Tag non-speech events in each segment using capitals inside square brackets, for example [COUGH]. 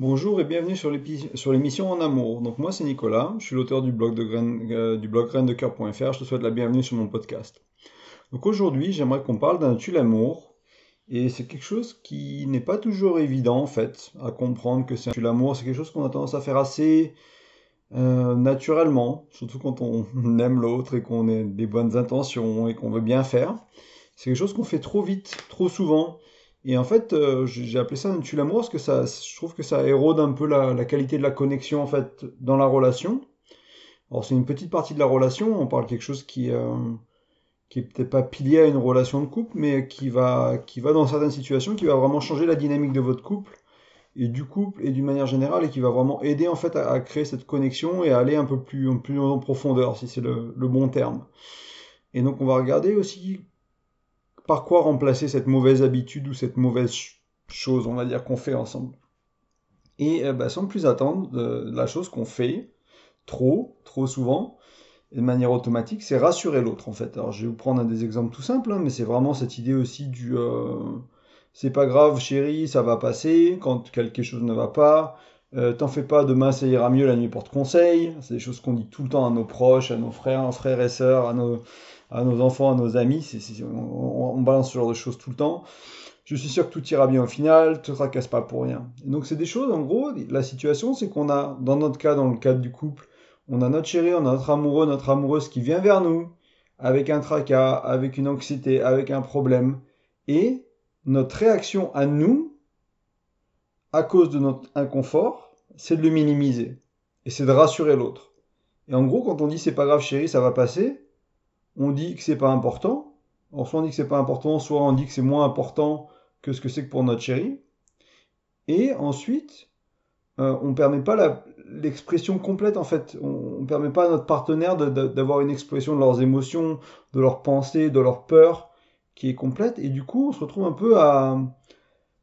Bonjour et bienvenue sur l'émission En Amour. Donc moi c'est Nicolas, je suis l'auteur du blog de euh, du blog Je te souhaite la bienvenue sur mon podcast. Donc aujourd'hui j'aimerais qu'on parle d'un tue l'amour et c'est quelque chose qui n'est pas toujours évident en fait à comprendre que c'est un tue l'amour. C'est quelque chose qu'on a tendance à faire assez euh, naturellement, surtout quand on [LAUGHS] aime l'autre et qu'on a des bonnes intentions et qu'on veut bien faire. C'est quelque chose qu'on fait trop vite, trop souvent et en fait, euh, j'ai appelé ça un tue l'amour parce que ça, je trouve que ça érode un peu la, qualité de la connexion en fait dans la relation. Alors c'est une petite partie de la relation, on parle quelque chose qui euh, qui est peut-être pas pilier à une relation de couple, mais qui va qui va dans certaines situations, qui va vraiment changer la dynamique de votre couple et du couple et d'une manière générale et qui va vraiment aider en fait à, créer cette connexion et à aller un peu plus, en profondeur si c'est le bon terme. Et donc on va regarder aussi par quoi remplacer cette mauvaise habitude ou cette mauvaise chose, on va dire, qu'on fait ensemble. Et euh, bah, sans plus attendre, la chose qu'on fait trop, trop souvent, de manière automatique, c'est rassurer l'autre en fait. Alors je vais vous prendre un des exemples tout simples, hein, mais c'est vraiment cette idée aussi du euh, c'est pas grave chérie, ça va passer quand quelque chose ne va pas. Euh, t'en fais pas, demain ça ira mieux, la nuit porte conseil. C'est des choses qu'on dit tout le temps à nos proches, à nos frères, frères et sœurs, à nos, à nos enfants, à nos amis. on, balance ce genre de choses tout le temps. Je suis sûr que tout ira bien au final, te tracasse pas pour rien. donc c'est des choses, en gros, la situation, c'est qu'on a, dans notre cas, dans le cadre du couple, on a notre chéri, on a notre amoureux, notre amoureuse qui vient vers nous avec un tracas, avec une anxiété, avec un problème. Et notre réaction à nous, à cause de notre inconfort, c'est de le minimiser. Et c'est de rassurer l'autre. Et en gros, quand on dit c'est pas grave chéri, ça va passer, on dit que c'est pas important. Alors, soit on dit que c'est pas important, soit on dit que c'est moins important que ce que c'est que pour notre chérie. Et ensuite, euh, on ne permet pas l'expression complète en fait. On ne permet pas à notre partenaire d'avoir une expression de leurs émotions, de leurs pensées, de leurs peurs qui est complète. Et du coup, on se retrouve un peu à,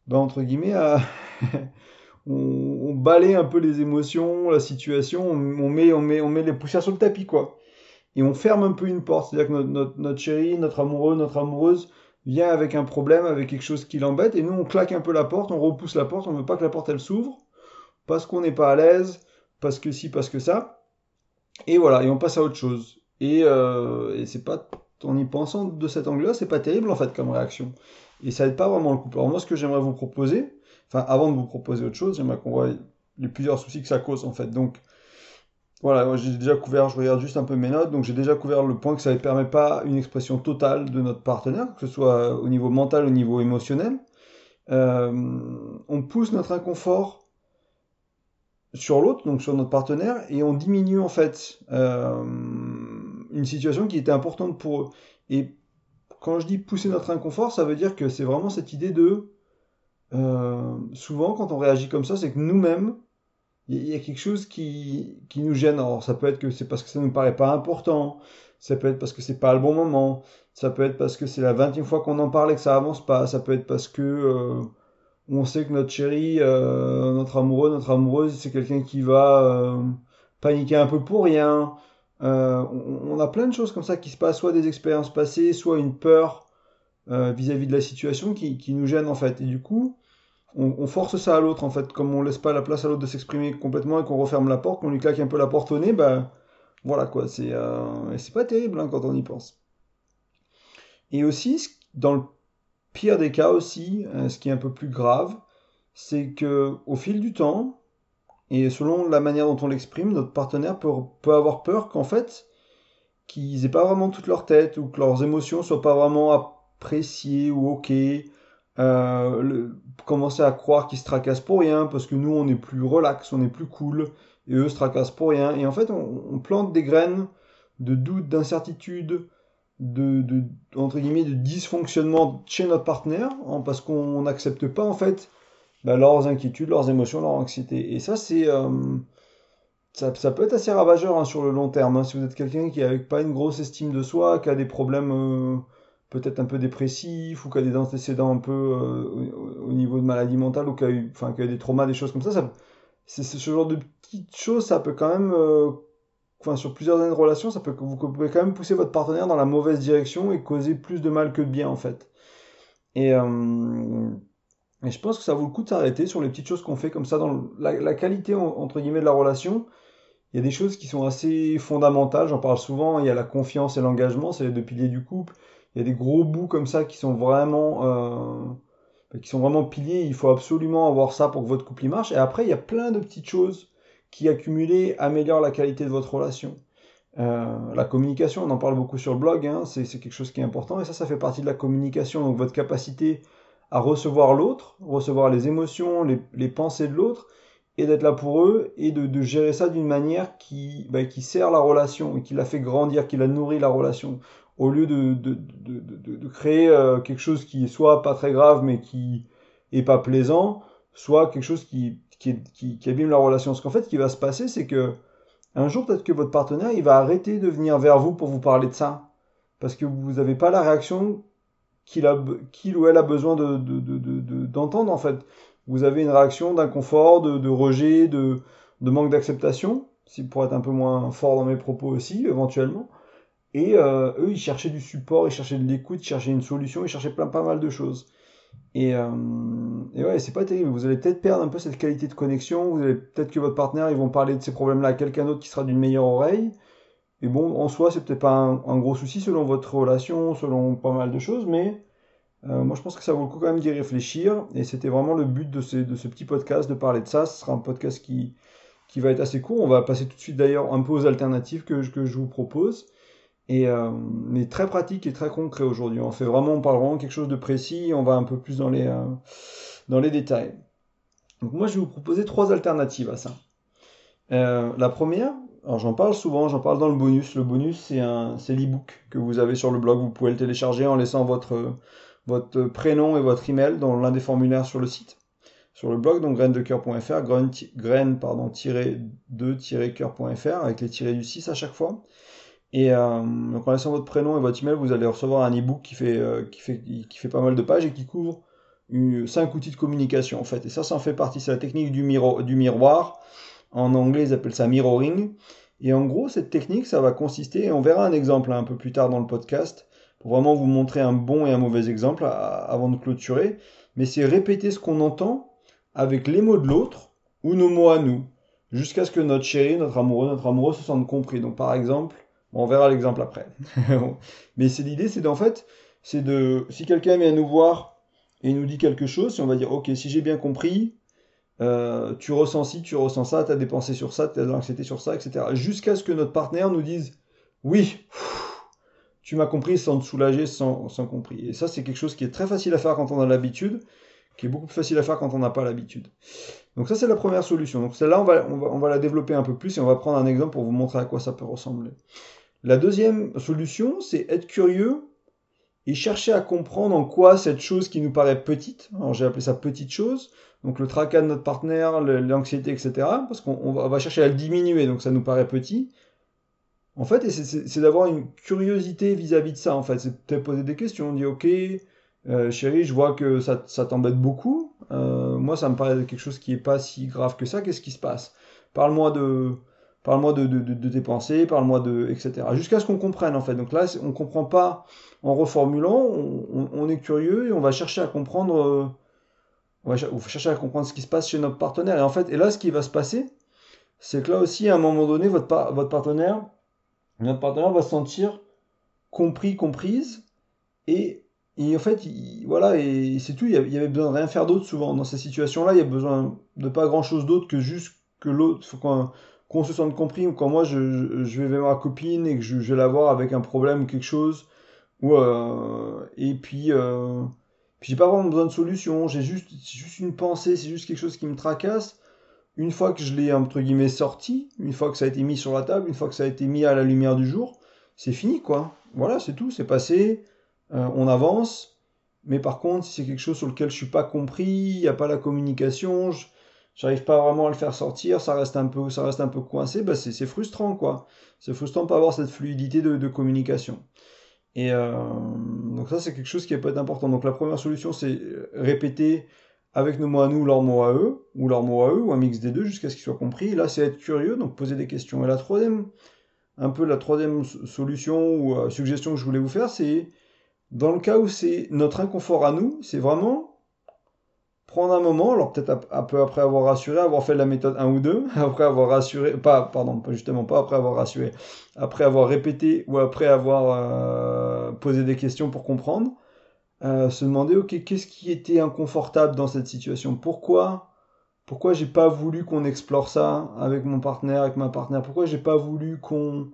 ben, entre guillemets, [LAUGHS] on, on, balaye un peu les émotions, la situation, on, met, on, met, on met les poussières sur le tapis quoi et on ferme un peu une porte. C'est-à-dire que notre, notre, chéri, notre amoureux, notre amoureuse vient avec un problème, avec quelque chose qui l'embête, et nous on claque un peu la porte, on repousse la porte, on ne veut pas que la porte elle s'ouvre, parce qu'on n'est pas à l'aise, parce que si, parce que ça. Et voilà, et on passe à autre chose. Et, euh, et c'est pas, en y pensant de cet angle-là, c'est pas terrible en fait comme réaction. Et ça aide pas vraiment le couple. Alors moi, ce que j'aimerais vous proposer, enfin avant de vous proposer autre chose, j'aimerais qu'on voit les plusieurs soucis que ça cause en fait. Donc voilà, j'ai déjà couvert, je regarde juste un peu mes notes, donc j'ai déjà couvert le point que ça ne permet pas une expression totale de notre partenaire, que ce soit au niveau mental, au niveau émotionnel. Euh, on pousse notre inconfort sur l'autre, donc sur notre partenaire, et on diminue en fait euh, une situation qui était importante pour eux. Et quand je dis pousser notre inconfort, ça veut dire que c'est vraiment cette idée de... Euh, souvent, quand on réagit comme ça, c'est que nous-mêmes, il y a quelque chose qui, qui nous gêne. Alors, ça peut être que c'est parce que ça ne nous paraît pas important, ça peut être parce que c'est pas le bon moment, ça peut être parce que c'est la vingtième fois qu'on en parle et que ça avance pas, ça peut être parce que euh, on sait que notre chéri, euh, notre amoureux, notre amoureuse, c'est quelqu'un qui va paniquer un peu pour rien. On, on, a plein de choses comme ça qui se passent, soit des expériences passées, soit une peur vis-à-vis -vis de la situation qui, nous gêne en fait. Et du coup, on, force ça à l'autre en fait, comme on laisse pas la place à l'autre de s'exprimer complètement et qu'on referme la porte, qu'on lui claque un peu la porte au nez, ben voilà quoi, c'est euh, pas terrible hein, quand on y pense. Et aussi, dans le pire des cas aussi, euh, ce qui est un peu plus grave, c'est que au fil du temps, et selon la manière dont on l'exprime, notre partenaire peut, peut avoir peur qu'en fait, qu'ils aient pas vraiment toute leur tête ou que leurs émotions soient pas vraiment appréciées ou ok, euh, commencer à croire qu'ils se tracassent pour rien, parce que nous, on est plus relax, on est plus cool, et eux se tracassent pour rien. Et en fait, on, plante des graines de doute, d'incertitude, de, de, entre guillemets, de dysfonctionnement chez notre partenaire, hein, parce qu'on n'accepte pas, en fait, bah, leurs inquiétudes, leurs émotions, leur anxiété. Et ça, c'est... Euh, ça, peut être assez ravageur hein, sur le long terme. Hein. Si vous êtes quelqu'un qui n'a pas une grosse estime de soi, qui a des problèmes... Euh, peut-être un peu dépressif ou qui a des antécédents un peu euh, au, niveau de maladie mentale ou qui a eu, enfin, qui a des traumas, des choses comme ça, ça c'est ce genre de petites choses, ça peut quand même, enfin, sur plusieurs années de relation, ça peut, vous pouvez quand même pousser votre partenaire dans la mauvaise direction et causer plus de mal que de bien en fait. Et, Et je pense que ça vaut le coup de s'arrêter sur les petites choses qu'on fait comme ça dans la, qualité entre guillemets de la relation. Il y a des choses qui sont assez fondamentales, j'en parle souvent, il y a la confiance et l'engagement, c'est les deux piliers du couple. Il y a des gros bouts comme ça qui sont vraiment euh, qui sont vraiment piliers, il faut absolument avoir ça pour que votre couple y marche. Et après, il y a plein de petites choses qui accumulées améliorent la qualité de votre relation. Euh, la communication, on en parle beaucoup sur le blog, hein, c'est quelque chose qui est important et ça, ça fait partie de la communication. Donc votre capacité à recevoir l'autre, recevoir les émotions, les, pensées de l'autre, et d'être là pour eux, et de, gérer ça d'une manière qui, bah, qui sert la relation, et qui la fait grandir, qui la nourrit la relation, au lieu de, de, créer euh, quelque chose qui est soit pas très grave, mais qui est pas plaisant, soit quelque chose qui, qui, qui, abîme la relation. Ce qu'en fait, ce qui va se passer, c'est que un jour, peut-être que votre partenaire, il va arrêter de venir vers vous pour vous parler de ça, parce que vous n'avez pas la réaction qu'il ou elle a besoin d'entendre en fait. Vous avez une réaction d'inconfort, de, rejet, de, manque d'acceptation, si pour être un peu moins fort dans mes propos aussi, éventuellement. Et euh, eux, ils cherchaient du support, ils cherchaient de l'écoute, ils cherchaient une solution, ils cherchaient plein pas mal de choses. Et, euh, et ouais, c'est pas terrible. Vous allez peut-être perdre un peu cette qualité de connexion. Vous allez peut-être que votre partenaire, ils vont parler de ces problèmes-là à quelqu'un d'autre qui sera d'une meilleure oreille. Et bon, en soi, c'est peut-être pas un, gros souci selon votre relation, selon pas mal de choses, mais euh, moi je pense que ça vaut le coup quand même d'y réfléchir. Et c'était vraiment le but de, de, ce petit podcast, de parler de ça. Ce sera un podcast qui, qui va être assez court. On va passer tout de suite d'ailleurs un peu aux alternatives que, que je vous propose. Et, euh, mais très pratique et très concret aujourd'hui. On fait vraiment, on parle vraiment quelque chose de précis. On va un peu plus dans les, euh, dans les détails. Donc moi je vais vous proposer trois alternatives à ça. la première, alors j'en parle souvent, j'en parle dans le bonus. Le bonus, c'est un, c'est l'ebook que vous avez sur le blog. Vous pouvez le télécharger en laissant votre, votre prénom et votre email dans l'un des formulaires sur le site, sur le blog, donc graine-de-coeur.fr, graine, pardon, de coeur.fr avec les tirés du 6 à chaque fois. Et euh, donc en laissant votre prénom et votre email, vous allez recevoir un ebook qui fait, euh, qui fait, qui fait pas mal de pages et qui couvre 5 outils de communication en fait. Et ça, ça en fait partie. C'est la technique du, du miroir. En anglais, ils appellent ça mirroring. Et en gros, cette technique, ça va consister, et on verra un exemple un peu plus tard dans le podcast, pour vraiment vous montrer un bon et un mauvais exemple avant de clôturer, mais c'est répéter ce qu'on entend avec les mots de l'autre ou nos mots à nous, jusqu'à ce que notre chéri, notre amoureux, notre amoureux se sente compris. Donc par exemple, on verra l'exemple après. [LAUGHS] mais c'est l'idée, c'est d'en fait, c'est de, si quelqu'un vient nous voir et nous dit quelque chose, si on va dire, ok, si j'ai bien compris, euh, tu ressens ci, tu ressens ça, tu as dépensé sur ça, tu as de l'anxiété sur ça, etc. Jusqu'à ce que notre partenaire nous dise oui, tu m'as compris sans te soulager, sans, sans compris. Et ça, c'est quelque chose qui est très facile à faire quand on a l'habitude, qui est beaucoup plus facile à faire quand on n'a pas l'habitude. Donc ça, c'est la première solution. Donc celle-là, on va, on, va, on va la développer un peu plus et on va prendre un exemple pour vous montrer à quoi ça peut ressembler. La deuxième solution, c'est être curieux et chercher à comprendre en quoi cette chose qui nous paraît petite, alors j'ai appelé ça petite chose, donc le tracas de notre partenaire, l'anxiété, etc., parce qu'on va chercher à le diminuer, donc ça nous paraît petit. En fait, c'est d'avoir une curiosité vis-à-vis de ça, en fait. C'est peut-être poser des questions, on dit, ok, euh, chérie, je vois que ça, t'embête beaucoup. Euh, moi, ça me paraît quelque chose qui est pas si grave que ça. Qu'est-ce qui se passe? Parle-moi de, parle-moi de, de, tes pensées, parle-moi de, etc. Jusqu'à ce qu'on comprenne en fait. Donc là, on comprend pas en reformulant, on, est curieux et on va chercher à comprendre, euh, on va chercher à comprendre ce qui se passe chez notre partenaire. Et en fait, et là, ce qui va se passer, c'est que là aussi, à un moment donné, votre, votre partenaire, notre partenaire va se sentir compris, comprise, et, en fait, voilà, et c'est tout. Il y avait besoin de rien faire d'autre souvent dans ces situations-là. Il y a besoin de pas grand-chose d'autre que juste que l'autre, qu'on se sente compris, ou quand moi je, je, vais vers ma copine et que je, je, vais la voir avec un problème ou quelque chose, ou, euh, et puis, euh, puis j'ai pas vraiment besoin de solution, j'ai juste, juste une pensée, c'est juste quelque chose qui me tracasse. Une fois que je l'ai entre guillemets sorti, une fois que ça a été mis sur la table, une fois que ça a été mis à la lumière du jour, c'est fini quoi. Voilà, c'est tout, c'est passé, euh, on avance. Mais par contre, si c'est quelque chose sur lequel je suis pas compris, il n'y a pas la communication, je, j'arrive pas vraiment à le faire sortir, ça reste un peu, ça reste un peu coincé, bah c'est frustrant quoi. C'est frustrant de pas avoir cette fluidité de, de communication. Et euh, donc ça c'est quelque chose qui peut être important. Donc la première solution c'est répéter avec nos mots à nous leurs mots à eux, ou leurs mots à eux, ou un mix des deux jusqu'à ce qu'ils soient compris. là c'est être curieux, donc poser des questions. Et la troisième, un peu la troisième solution ou euh, suggestion que je voulais vous faire, c'est dans le cas où c'est notre inconfort à nous, c'est vraiment prendre un moment, alors peut-être un peu après avoir rassuré, avoir fait la méthode 1 ou 2, [LAUGHS] après avoir rassuré, pas, pardon, justement pas après avoir rassuré, après avoir répété ou après avoir euh, posé des questions pour comprendre, euh, se demander, ok, qu'est-ce qui était inconfortable dans cette situation? Pourquoi pourquoi j'ai pas voulu qu'on explore ça avec mon partenaire, avec ma partenaire? Pourquoi j'ai pas voulu qu'on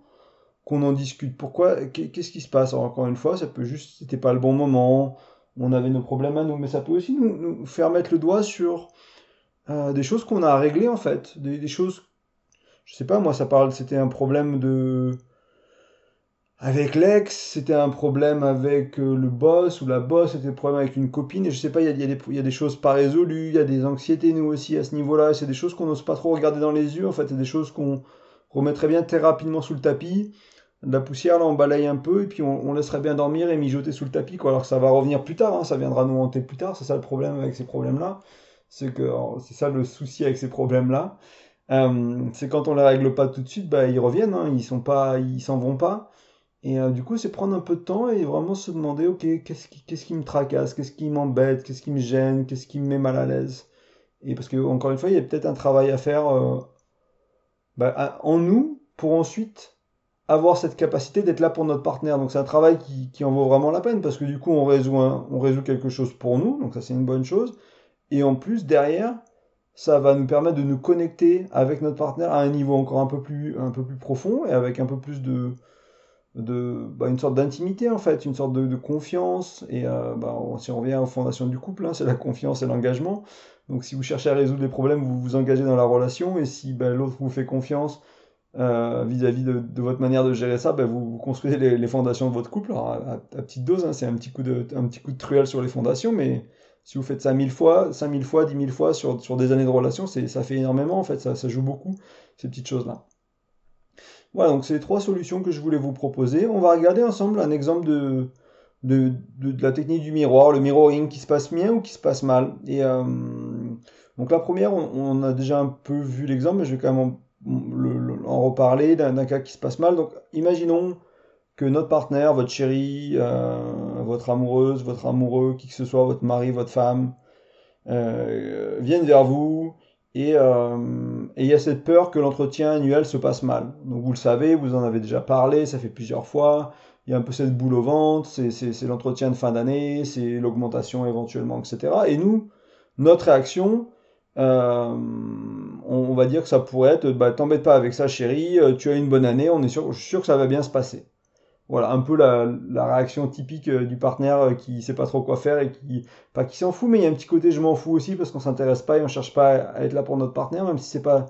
qu'on en discute? Pourquoi Qu'est-ce qui se passe? Encore une fois, ça peut juste, c'était pas le bon moment, on avait nos problèmes à nous, mais ça peut aussi nous, faire mettre le doigt sur euh, des choses qu'on a à régler en fait, des, choses, je sais pas, moi ça parle, c'était un problème de avec l'ex, c'était un problème avec euh, le boss ou la boss, c'était un problème avec une copine, et je sais pas, il y a, y a, des choses pas résolues, il y a des anxiétés nous aussi à ce niveau-là, c'est des choses qu'on n'ose pas trop regarder dans les yeux, en fait, c'est des choses qu'on remettrait bien très rapidement sous le tapis, la poussière, là, on balaye un peu, et puis on, laisserait bien dormir et mijoter sous le tapis, quoi. Alors que ça va revenir plus tard, hein, ça viendra nous hanter plus tard, c'est ça le problème avec ces problèmes-là. C'est que, c'est ça le souci avec ces problèmes-là. Euh, c'est quand on les règle pas tout de suite, bah, ils reviennent, hein, ils sont pas, ils s'en vont pas. Et euh, du coup, c'est prendre un peu de temps et vraiment se demander, ok, qu'est-ce qui, qu'est-ce qui me tracasse, qu'est-ce qui m'embête, qu'est-ce qui me gêne, qu'est-ce qui me met mal à l'aise? Et parce que, encore une fois, il y a peut-être un travail à faire euh, bah, en nous pour ensuite avoir cette capacité d'être là pour notre partenaire. Donc c'est un travail qui, en vaut vraiment la peine parce que du coup on résout, on résout quelque chose pour nous, donc ça c'est une bonne chose. Et en plus derrière, ça va nous permettre de nous connecter avec notre partenaire à un niveau encore un peu plus, un peu plus profond et avec un peu plus de, de bah, une sorte d'intimité en fait, une sorte de, confiance. Et euh, bah, si on revient aux fondations du couple, hein, c'est la confiance et l'engagement. Donc si vous cherchez à résoudre les problèmes, vous vous engagez dans la relation et si bah, l'autre vous fait confiance, euh, vis-à-vis de, votre manière de gérer ça, ben vous, construisez les, fondations de votre couple. Alors, à, petite dose, hein, c'est un petit, coup de, un petit coup de truelle sur les fondations, mais si vous faites ça mille fois, 5000 fois, 10 000 fois sur, sur des années de relation, ça fait énormément en fait, ça, joue beaucoup, ces petites choses-là. Voilà, donc c'est les trois solutions que je voulais vous proposer. On va regarder ensemble un exemple de, de, de, la technique du miroir, le mirroring qui se passe bien ou qui se passe mal. Et euh, donc la première, on, a déjà un peu vu l'exemple, mais je vais quand même reparler d'un cas qui se passe mal. Donc, imaginons que notre partenaire, votre chérie, euh, votre amoureuse, votre amoureux, qui que ce soit, votre mari, votre femme, euh, viennent vers vous euh, et il y a cette peur que l'entretien annuel se passe mal. Donc vous le savez, vous en avez déjà parlé, ça fait plusieurs fois. Il y a un peu cette boule au ventre, c'est l'entretien de fin d'année, c'est l'augmentation éventuellement, etc. Et nous, notre réaction, on, va dire que ça pourrait être, bah, t'embête pas avec ça chérie, euh, tu as une bonne année, on est sûr, je suis sûr que ça va bien se passer. Voilà, un peu la, réaction typique euh, du partenaire qui sait pas trop quoi faire et qui, pas qui s'en fout, mais il y a un petit côté je m'en fous aussi parce qu'on s'intéresse pas et on cherche pas à être là pour notre partenaire, même si c'est pas,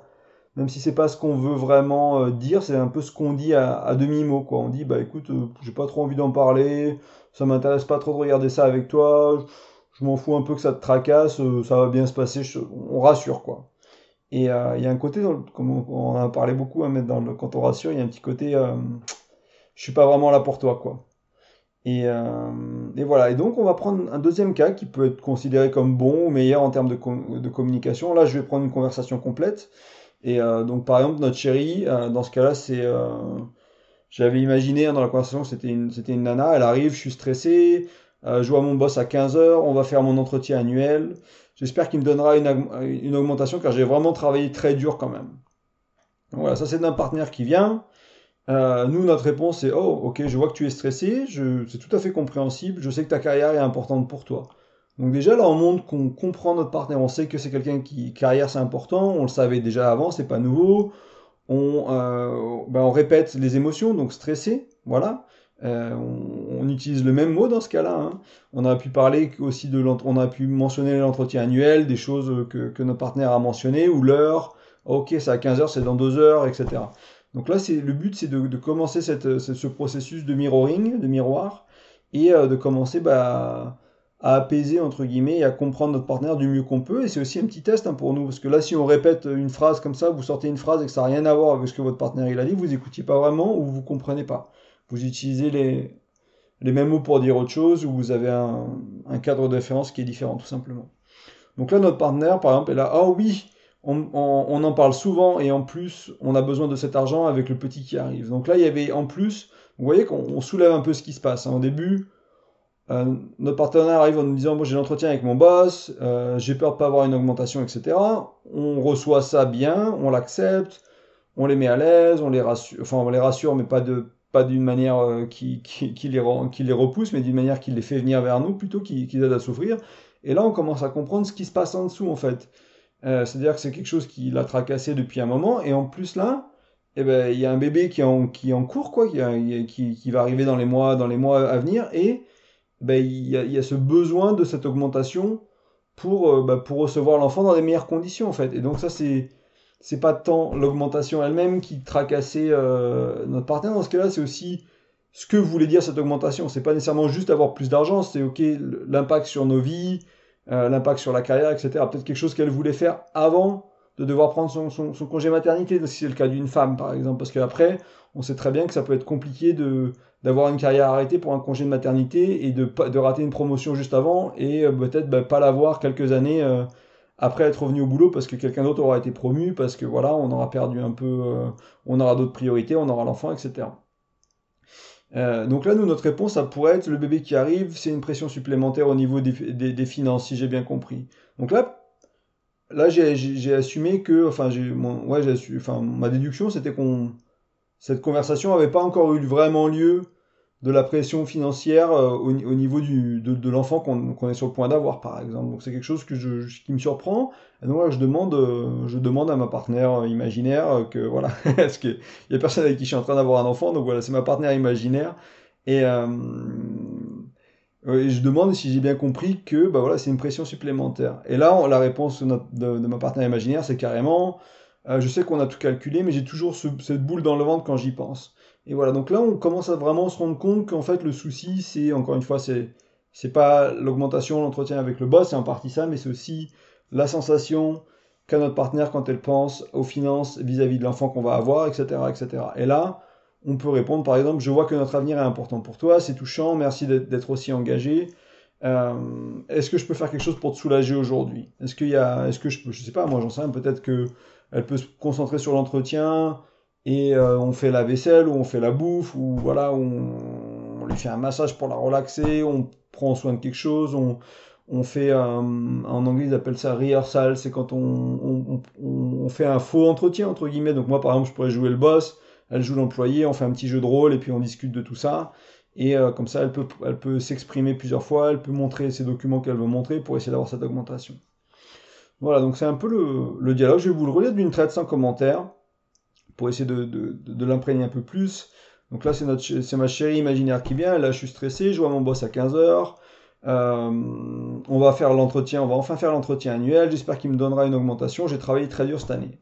même si c'est pas ce qu'on veut vraiment dire, c'est un peu ce qu'on dit à, demi-mot, quoi. On dit, bah écoute, j'ai pas trop envie d'en parler, ça m'intéresse pas trop de regarder ça avec toi, je m'en fous un peu que ça te tracasse, euh, ça va bien se passer, on rassure quoi. Et euh, il y a un côté, comme on, a parlé beaucoup, hein, dans le, quand on rassure, il y a un petit côté, euh, je suis pas vraiment là pour toi quoi. Et, et, voilà. Et donc on va prendre un deuxième cas qui peut être considéré comme bon ou meilleur en termes de, communication. Là, je vais prendre une conversation complète. Et donc par exemple notre chérie, dans ce cas-là, c'est j'avais imaginé hein, dans la conversation c'était une, c'était une nana, elle arrive, je suis stressé, euh, je vois mon boss à 15h, on va faire mon entretien annuel. J'espère qu'il me donnera une, augmentation car j'ai vraiment travaillé très dur quand même. voilà, ça c'est d'un partenaire qui vient. Euh, nous, notre réponse est Oh, ok, je vois que tu es stressé, c'est tout à fait compréhensible, je sais que ta carrière est importante pour toi. Donc, déjà là, on montre qu'on comprend notre partenaire, on sait que c'est quelqu'un qui, carrière c'est important, on le savait déjà avant, c'est pas nouveau. On, euh, ben, on répète les émotions, donc stressé, voilà. Euh, on, utilise le même mot dans ce cas-là. Hein. On a pu parler aussi de a pu mentionner l'entretien annuel, des choses que, que notre partenaire a mentionné, ou l'heure. Ok, c'est à 15 heures, c'est dans 2 heures, etc. Donc là, c'est le but, c'est de, commencer cette, ce processus de mirroring, de miroir, et euh, de commencer bah, à apaiser entre guillemets et à comprendre notre partenaire du mieux qu'on peut. Et c'est aussi un petit test hein, pour nous, parce que là, si on répète une phrase comme ça, vous sortez une phrase et que ça n'a rien à voir avec ce que votre partenaire il a dit, vous écoutiez pas vraiment ou vous comprenez pas vous utilisez les, mêmes mots pour dire autre chose ou vous avez un, cadre de référence qui est différent tout simplement. Donc là, notre partenaire, par exemple, est là, ah oui, on, en parle souvent et en plus, on a besoin de cet argent avec le petit qui arrive. Donc là, il y avait en plus, vous voyez qu'on soulève un peu ce qui se passe. Hein. Au début, euh, notre partenaire arrive en nous disant j'ai l'entretien avec mon boss, euh, j'ai peur de pas avoir une augmentation, etc. On reçoit ça bien, on l'accepte, on les met à l'aise, enfin on les rassure, mais pas de pas d'une manière euh, qui, qui, les, qui les repousse, mais d'une manière qui les fait venir vers nous plutôt, qui, les aide à souffrir. Et là, on commence à comprendre ce qui se passe en dessous, en fait. Euh, C'est-à-dire que c'est quelque chose qui l'a tracassé depuis un moment, et en plus là, eh ben, il y a un bébé qui est en, qui en cours, quoi, qui, va arriver dans les mois, dans les mois à venir, et ben, il, y a, il y a ce besoin de cette augmentation pour, euh, ben, pour recevoir l'enfant dans les meilleures conditions, en fait. Et donc ça, c'est c'est pas tant l'augmentation elle-même qui tracassait euh, notre partenaire. Dans ce cas-là, c'est aussi ce que voulait dire cette augmentation. C'est pas nécessairement juste avoir plus d'argent, c'est ok l'impact sur nos vies, euh, l'impact sur la carrière, etc. Peut-être quelque chose qu'elle voulait faire avant de devoir prendre son, son, son congé maternité, si c'est le cas d'une femme par exemple, parce qu'après, on sait très bien que ça peut être compliqué de d'avoir une carrière arrêtée pour un congé de maternité et de, de rater une promotion juste avant et euh, peut-être bah, pas l'avoir quelques années après être revenu au boulot parce que quelqu'un d'autre aura été promu, parce que voilà, on aura perdu un peu, euh, on aura d'autres priorités, on aura l'enfant, etc. Euh, donc là, nous, notre réponse, ça pourrait être le bébé qui arrive, c'est une pression supplémentaire au niveau des, des, finances, si j'ai bien compris. Donc là, là j'ai assumé que, enfin, ouais, enfin, ma déduction, c'était qu'on cette conversation n'avait pas encore eu vraiment lieu de la pression financière euh, au, au, niveau du, de, l'enfant qu'on est sur le point d'avoir, par exemple. Donc c'est quelque chose que je, qui me surprend. Et donc je demande, euh, je demande à ma partenaire imaginaire euh, que voilà, [LAUGHS] parce qu'il y a personne avec qui je suis en train d'avoir un enfant, donc voilà, c'est ma partenaire imaginaire. Et, je demande si j'ai bien compris que bah voilà, c'est une pression supplémentaire. Et là, la réponse de, de, ma partenaire imaginaire, c'est carrément, je sais qu'on a tout calculé, mais j'ai toujours ce, cette boule dans le ventre quand j'y pense. Et voilà, donc là, on commence à vraiment se rendre compte qu'en fait, le souci, c'est, encore une fois, c'est, c'est pas l'augmentation, l'entretien avec le boss, c'est en partie ça, mais c'est aussi la sensation qu'a notre partenaire quand elle pense aux finances vis-à-vis -vis de l'enfant qu'on va avoir, etc., etc. Et là, on peut répondre, par exemple, je vois que notre avenir est important pour toi, c'est touchant, merci d'être aussi engagé. Euh, est-ce que je peux faire quelque chose pour te soulager aujourd'hui? Est-ce qu'il y a, est-ce que je peux, je sais pas, moi j'en sais peut-être que elle peut se concentrer sur l'entretien, et euh, on fait la vaisselle ou on fait la bouffe ou voilà on, on, lui fait un massage pour la relaxer, on prend soin de quelque chose, on, on fait un, en anglais ils appellent ça rehearsal, c'est quand on, on, on, fait un faux entretien entre guillemets. Donc moi par exemple je pourrais jouer le boss, elle joue l'employé, on fait un petit jeu de rôle et puis on discute de tout ça. Et euh, comme ça elle peut, elle peut s'exprimer plusieurs fois, elle peut montrer ses documents qu'elle veut montrer pour essayer d'avoir cette augmentation. Voilà, donc c'est un peu le, le dialogue. Je vais vous le relire d'une traite sans commentaire pour essayer de, de, de l'imprégner un peu plus. Donc là, c'est, notre, c'est ma chérie imaginaire qui vient. Là, je suis stressé. Je vois mon boss à 15h. Euh, on va faire l'entretien. On va enfin faire l'entretien annuel. J'espère qu'il me donnera une augmentation. J'ai travaillé très dur cette année.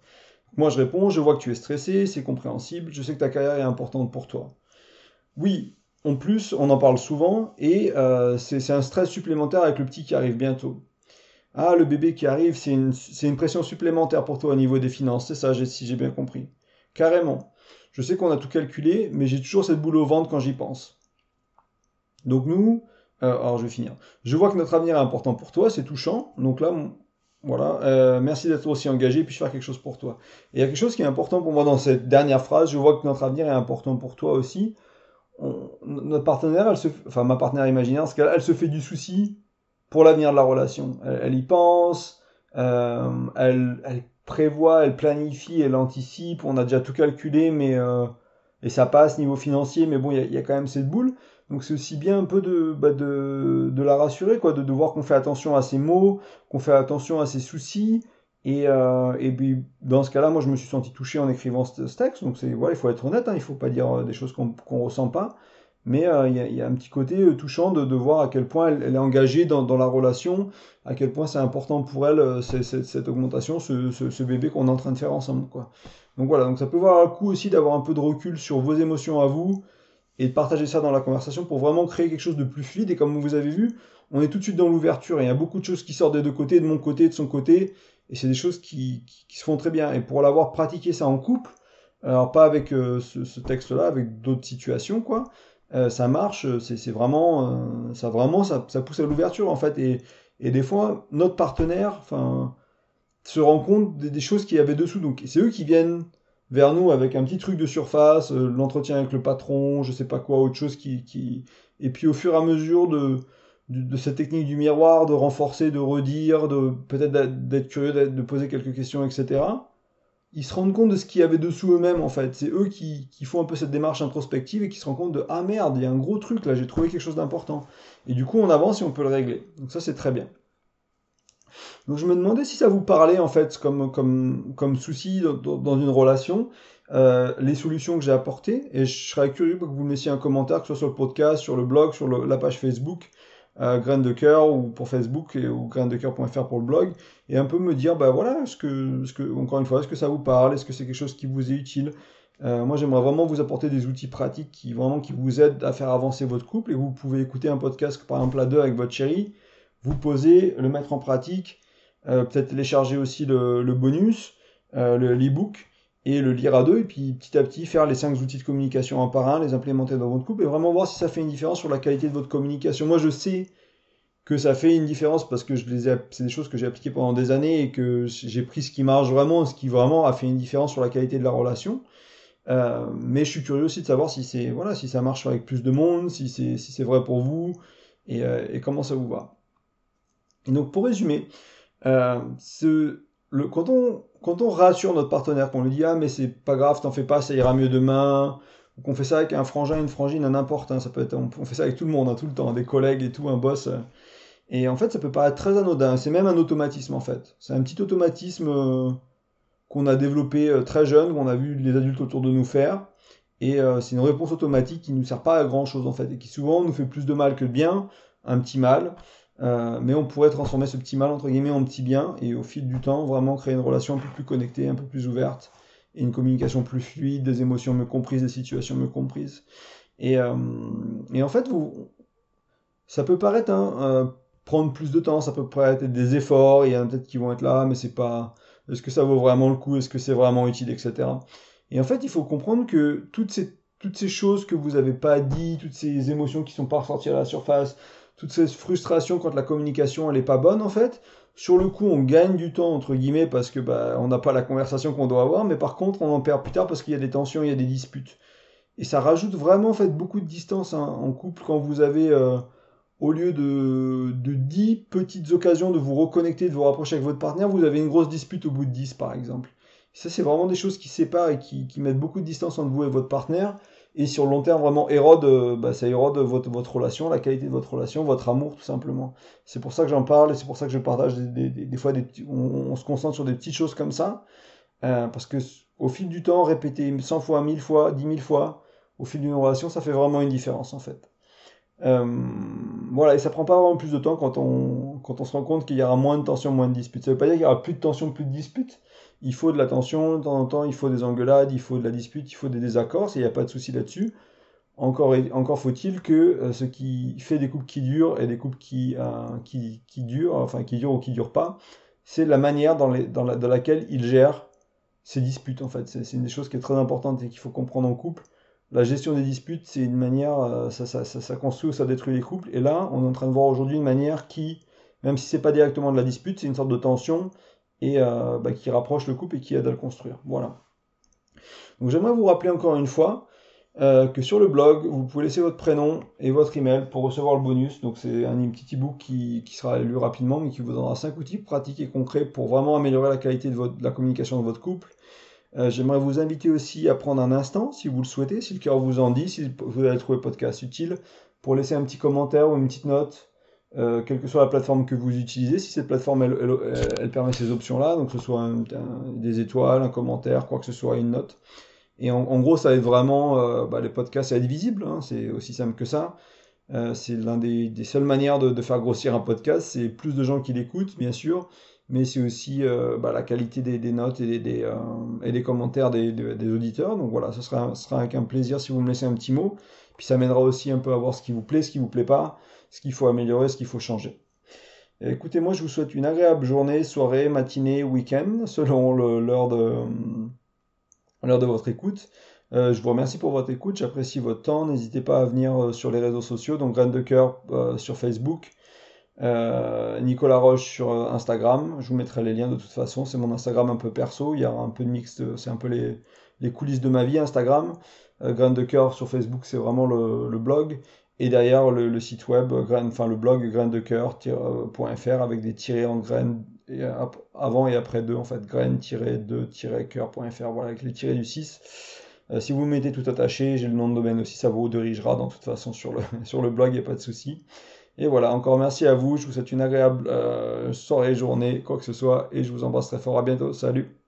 Moi, je réponds. Je vois que tu es stressé. C'est compréhensible. Je sais que ta carrière est importante pour toi. Oui, en plus, on en parle souvent. Et euh, c'est, c'est un stress supplémentaire avec le petit qui arrive bientôt. Ah, le bébé qui arrive, c'est une, c'est une pression supplémentaire pour toi au niveau des finances. C'est ça, si j'ai bien compris. Carrément. Je sais qu'on a tout calculé, mais j'ai toujours cette boule au ventre quand j'y pense. Donc nous, euh, alors je vais finir. Je vois que notre avenir est important pour toi, c'est touchant. Donc là, voilà, euh, merci d'être aussi engagé, puis je faire quelque chose pour toi. Et il y a quelque chose qui est important pour moi dans cette dernière phrase. Je vois que notre avenir est important pour toi aussi. Notre partenaire, enfin ma partenaire imaginaire, ce elle se fait du souci pour l'avenir de la relation. Elle, elle y pense, euh, elle, elle prévoit, elle planifie, elle anticipe, on a déjà tout calculé, mais euh, et ça passe niveau financier, mais bon, il y, a quand même cette boule. Donc c'est aussi bien un peu de, bah de, de, la rassurer, quoi, de, de voir qu'on fait attention à ses mots, qu'on fait attention à ses soucis. Et, euh, et puis dans ce cas-là, moi je me suis senti touché en écrivant ce, texte. Donc c'est voilà, il faut être honnête, hein, il faut pas dire euh, des choses qu'on qu'on ressent pas. Mais euh, il y, a un petit côté euh, touchant de, voir à quel point elle, est engagée dans, la relation, à quel point c'est important pour elle euh, cette, augmentation, ce, bébé qu'on est en train de faire ensemble. Donc voilà, donc ça peut avoir un coup aussi d'avoir un peu de recul sur vos émotions à vous et de partager ça dans la conversation pour vraiment créer quelque chose de plus fluide. Et comme vous avez vu, on est tout de suite dans l'ouverture il y a beaucoup de choses qui sortent des deux côtés, de mon côté, de son côté, et c'est des choses qui, se font très bien. Et pour l'avoir pratiqué ça en couple, alors pas avec ce, ce texte-là, avec d'autres situations, quoi, euh, ça marche, c'est vraiment, euh, ça vraiment, ça, pousse à l'ouverture en fait. Et, et, des fois, notre partenaire, se rend compte des, choses qu'il y avait dessous. Donc, c'est eux qui viennent vers nous avec un petit truc de surface, euh, l'entretien avec le patron, je sais pas quoi, autre chose qui, qui, et puis au fur et à mesure de, de, cette technique du miroir, de renforcer, de redire, de peut-être d'être curieux, de poser quelques questions, etc. Ils se rendent compte de ce qu'il y avait dessous eux-mêmes en fait. C'est eux qui, qui, font un peu cette démarche introspective et qui se rendent compte de ah merde, il y a un gros truc là, j'ai trouvé quelque chose d'important. Et du coup on avance et on peut le régler. Donc ça c'est très bien. Donc je me demandais si ça vous parlait en fait comme, comme, comme souci dans, une relation, euh, les solutions que j'ai apportées. Et je serais curieux que vous me laissiez un commentaire, que ce soit sur le podcast, sur le blog, sur la page Facebook, euh, Graines de cœur ou pour Facebook et, ou grainesdecoeur.fr pour le blog, et un peu me dire, bah voilà, ce que, ce que, encore une fois, est-ce que ça vous parle, est-ce que c'est quelque chose qui vous est utile? Euh, moi, j'aimerais vraiment vous apporter des outils pratiques qui vraiment qui vous aident à faire avancer votre couple. Et vous pouvez écouter un podcast, par exemple à deux avec votre chérie, vous poser, le mettre en pratique, euh, peut-être télécharger aussi le, le bonus, euh, l'e-book, et le lire à deux, et puis petit à petit faire les cinq outils de communication un par un, les implémenter dans votre couple, et vraiment voir si ça fait une différence sur la qualité de votre communication. Moi, je sais que ça fait une différence parce que je les c'est des choses que j'ai appliquées pendant des années et que j'ai pris ce qui marche vraiment, ce qui vraiment a fait une différence sur la qualité de la relation. Euh, mais je suis curieux aussi de savoir si c'est voilà si ça marche avec plus de monde, si c'est si c'est vrai pour vous et, euh, comment ça vous va. Donc pour résumer, euh, ce, le, quand on quand on rassure notre partenaire, qu'on lui dit ah mais c'est pas grave, t'en fais pas, ça ira mieux demain, ou qu'on fait ça avec un frangin, une frangine, n'importe, hein, ça peut être, on, fait ça avec tout le monde, hein, tout le temps, des collègues et tout, un boss. Euh. et en fait, ça peut paraître très anodin. C'est même un automatisme en fait. C'est un petit automatisme euh, qu'on a développé euh, très jeune, qu'on a vu les adultes autour de nous faire. Et c'est une réponse automatique qui ne nous sert pas à grand chose en fait, et qui souvent nous fait plus de mal que de bien, un petit mal. Euh, mais on pourrait transformer ce petit mal entre guillemets en petit bien et au fil du temps vraiment créer une relation un peu plus connectée, un peu plus ouverte et une communication plus fluide, des émotions mieux comprises, des situations mieux comprises. Et, euh, et en fait, vous, ça peut paraître hein, euh, prendre plus de temps, ça peut paraître des efforts, il y en a peut-être qui vont être là, mais c'est pas. Est-ce que ça vaut vraiment le coup Est-ce que c'est vraiment utile, etc. Et en fait, il faut comprendre que toutes ces, toutes ces choses que vous n'avez pas dit, toutes ces émotions qui sont pas ressorties à la surface, toute cette frustration quand la communication elle est pas bonne en fait. Sur le coup, on gagne du temps entre guillemets parce que bah, on n'a pas la conversation qu'on doit avoir, mais par contre, on en perd plus tard parce qu'il y a des tensions, il y a des disputes. Et ça rajoute vraiment en fait beaucoup de distance hein, en couple quand vous avez euh, au lieu de, de 10 petites occasions de vous reconnecter, de vous rapprocher avec votre partenaire, vous avez une grosse dispute au bout de 10 par exemple. Ça, c'est vraiment des choses qui séparent et qui, qui mettent beaucoup de distance entre vous et votre partenaire et sur le long terme vraiment érode, euh, bah, ça érode votre, votre relation, la qualité de votre relation, votre amour tout simplement. C'est pour ça que j'en parle et c'est pour ça que je partage des, fois des, on, se concentre sur des petites choses comme ça, euh, parce que au fil du temps, répéter 100 fois, 1000 fois, 10 000 fois, au fil d'une relation, ça fait vraiment une différence en fait. Euh, voilà, et ça prend pas vraiment plus de temps quand on, quand on se rend compte qu'il y aura moins de tension, moins de disputes. Ça veut pas dire qu'il y aura plus de tension, plus de disputes, il faut de l'attention, de temps en temps, il faut des engueulades, il faut de la dispute, il faut des désaccords, il n'y a pas de souci là-dessus. Encore, encore faut-il que euh, ce qui fait des couples qui durent et des couples qui, euh, qui, qui, durent, enfin qui durent ou qui durent pas, c'est la manière dans, les, dans, la, dans, laquelle ils gèrent ces disputes en fait. C'est une des choses qui est très importante et qu'il faut comprendre en couple. La gestion des disputes, c'est une manière, euh, ça, ça, ça, ça, construit ou ça détruit les couples. Et là, on est en train de voir aujourd'hui une manière qui, même si c'est pas directement de la dispute, c'est une sorte de tension, et euh, bah, qui rapproche le couple et qui aide à le construire. Voilà. Donc j'aimerais vous rappeler encore une fois euh, que sur le blog, vous pouvez laisser votre prénom et votre email pour recevoir le bonus. Donc c'est un petit ebook qui, qui sera lu rapidement, mais qui vous donnera 5 outils pratiques et concrets pour vraiment améliorer la qualité de, votre, la communication de votre couple. Euh, j'aimerais vous inviter aussi à prendre un instant, si vous le souhaitez, si le cœur vous en dit, si vous avez trouvé le podcast utile, pour laisser un petit commentaire ou une petite note euh, quelle que soit la plateforme que vous utilisez, si cette plateforme elle, permet ces options-là, donc que ce soit des étoiles, un commentaire, quoi que ce soit, une note. Et en, gros, ça aide vraiment euh, bah, les podcasts à être visibles, hein, c'est aussi simple que ça. Euh, c'est l'un des, seules manières de, faire grossir un podcast, c'est plus de gens qui l'écoutent, bien sûr, mais c'est aussi bah, la qualité des, notes et des, commentaires des, auditeurs. Donc voilà, ce sera, sera avec un plaisir si vous me laissez un petit mot. Puis ça mènera aussi un peu à voir ce qui vous plaît, ce qui vous plaît pas ce qu'il faut améliorer, ce qu'il faut changer. Écoutez, moi je vous souhaite une agréable journée, soirée, matinée, week-end, selon l'heure de, l'heure de votre écoute. Euh, je vous remercie pour votre écoute, j'apprécie votre temps. N'hésitez pas à venir euh, sur les réseaux sociaux, donc Graines de cœur euh, sur Facebook, Nicolas Roche sur Instagram. Je vous mettrai les liens de toute façon. C'est mon Instagram un peu perso. Il y a un peu de mix, c'est un peu les, les coulisses de ma vie Instagram. Euh, Graines de cœur sur Facebook, c'est vraiment le, blog. Et derrière le, site web, enfin le blog graines de coeur.fr avec des tirés en graines avant et après 2 en fait, graines-2-coeur.fr, voilà, avec les tirés du 6. Euh, si vous mettez tout attaché, j'ai le nom de domaine aussi, ça vous dirigera de toute façon sur le, [LAUGHS] blog, il n'y a pas de souci. Et voilà, encore merci à vous, je vous souhaite une agréable euh, soirée, journée, quoi que ce soit, et je vous embrasse très fort, à bientôt, salut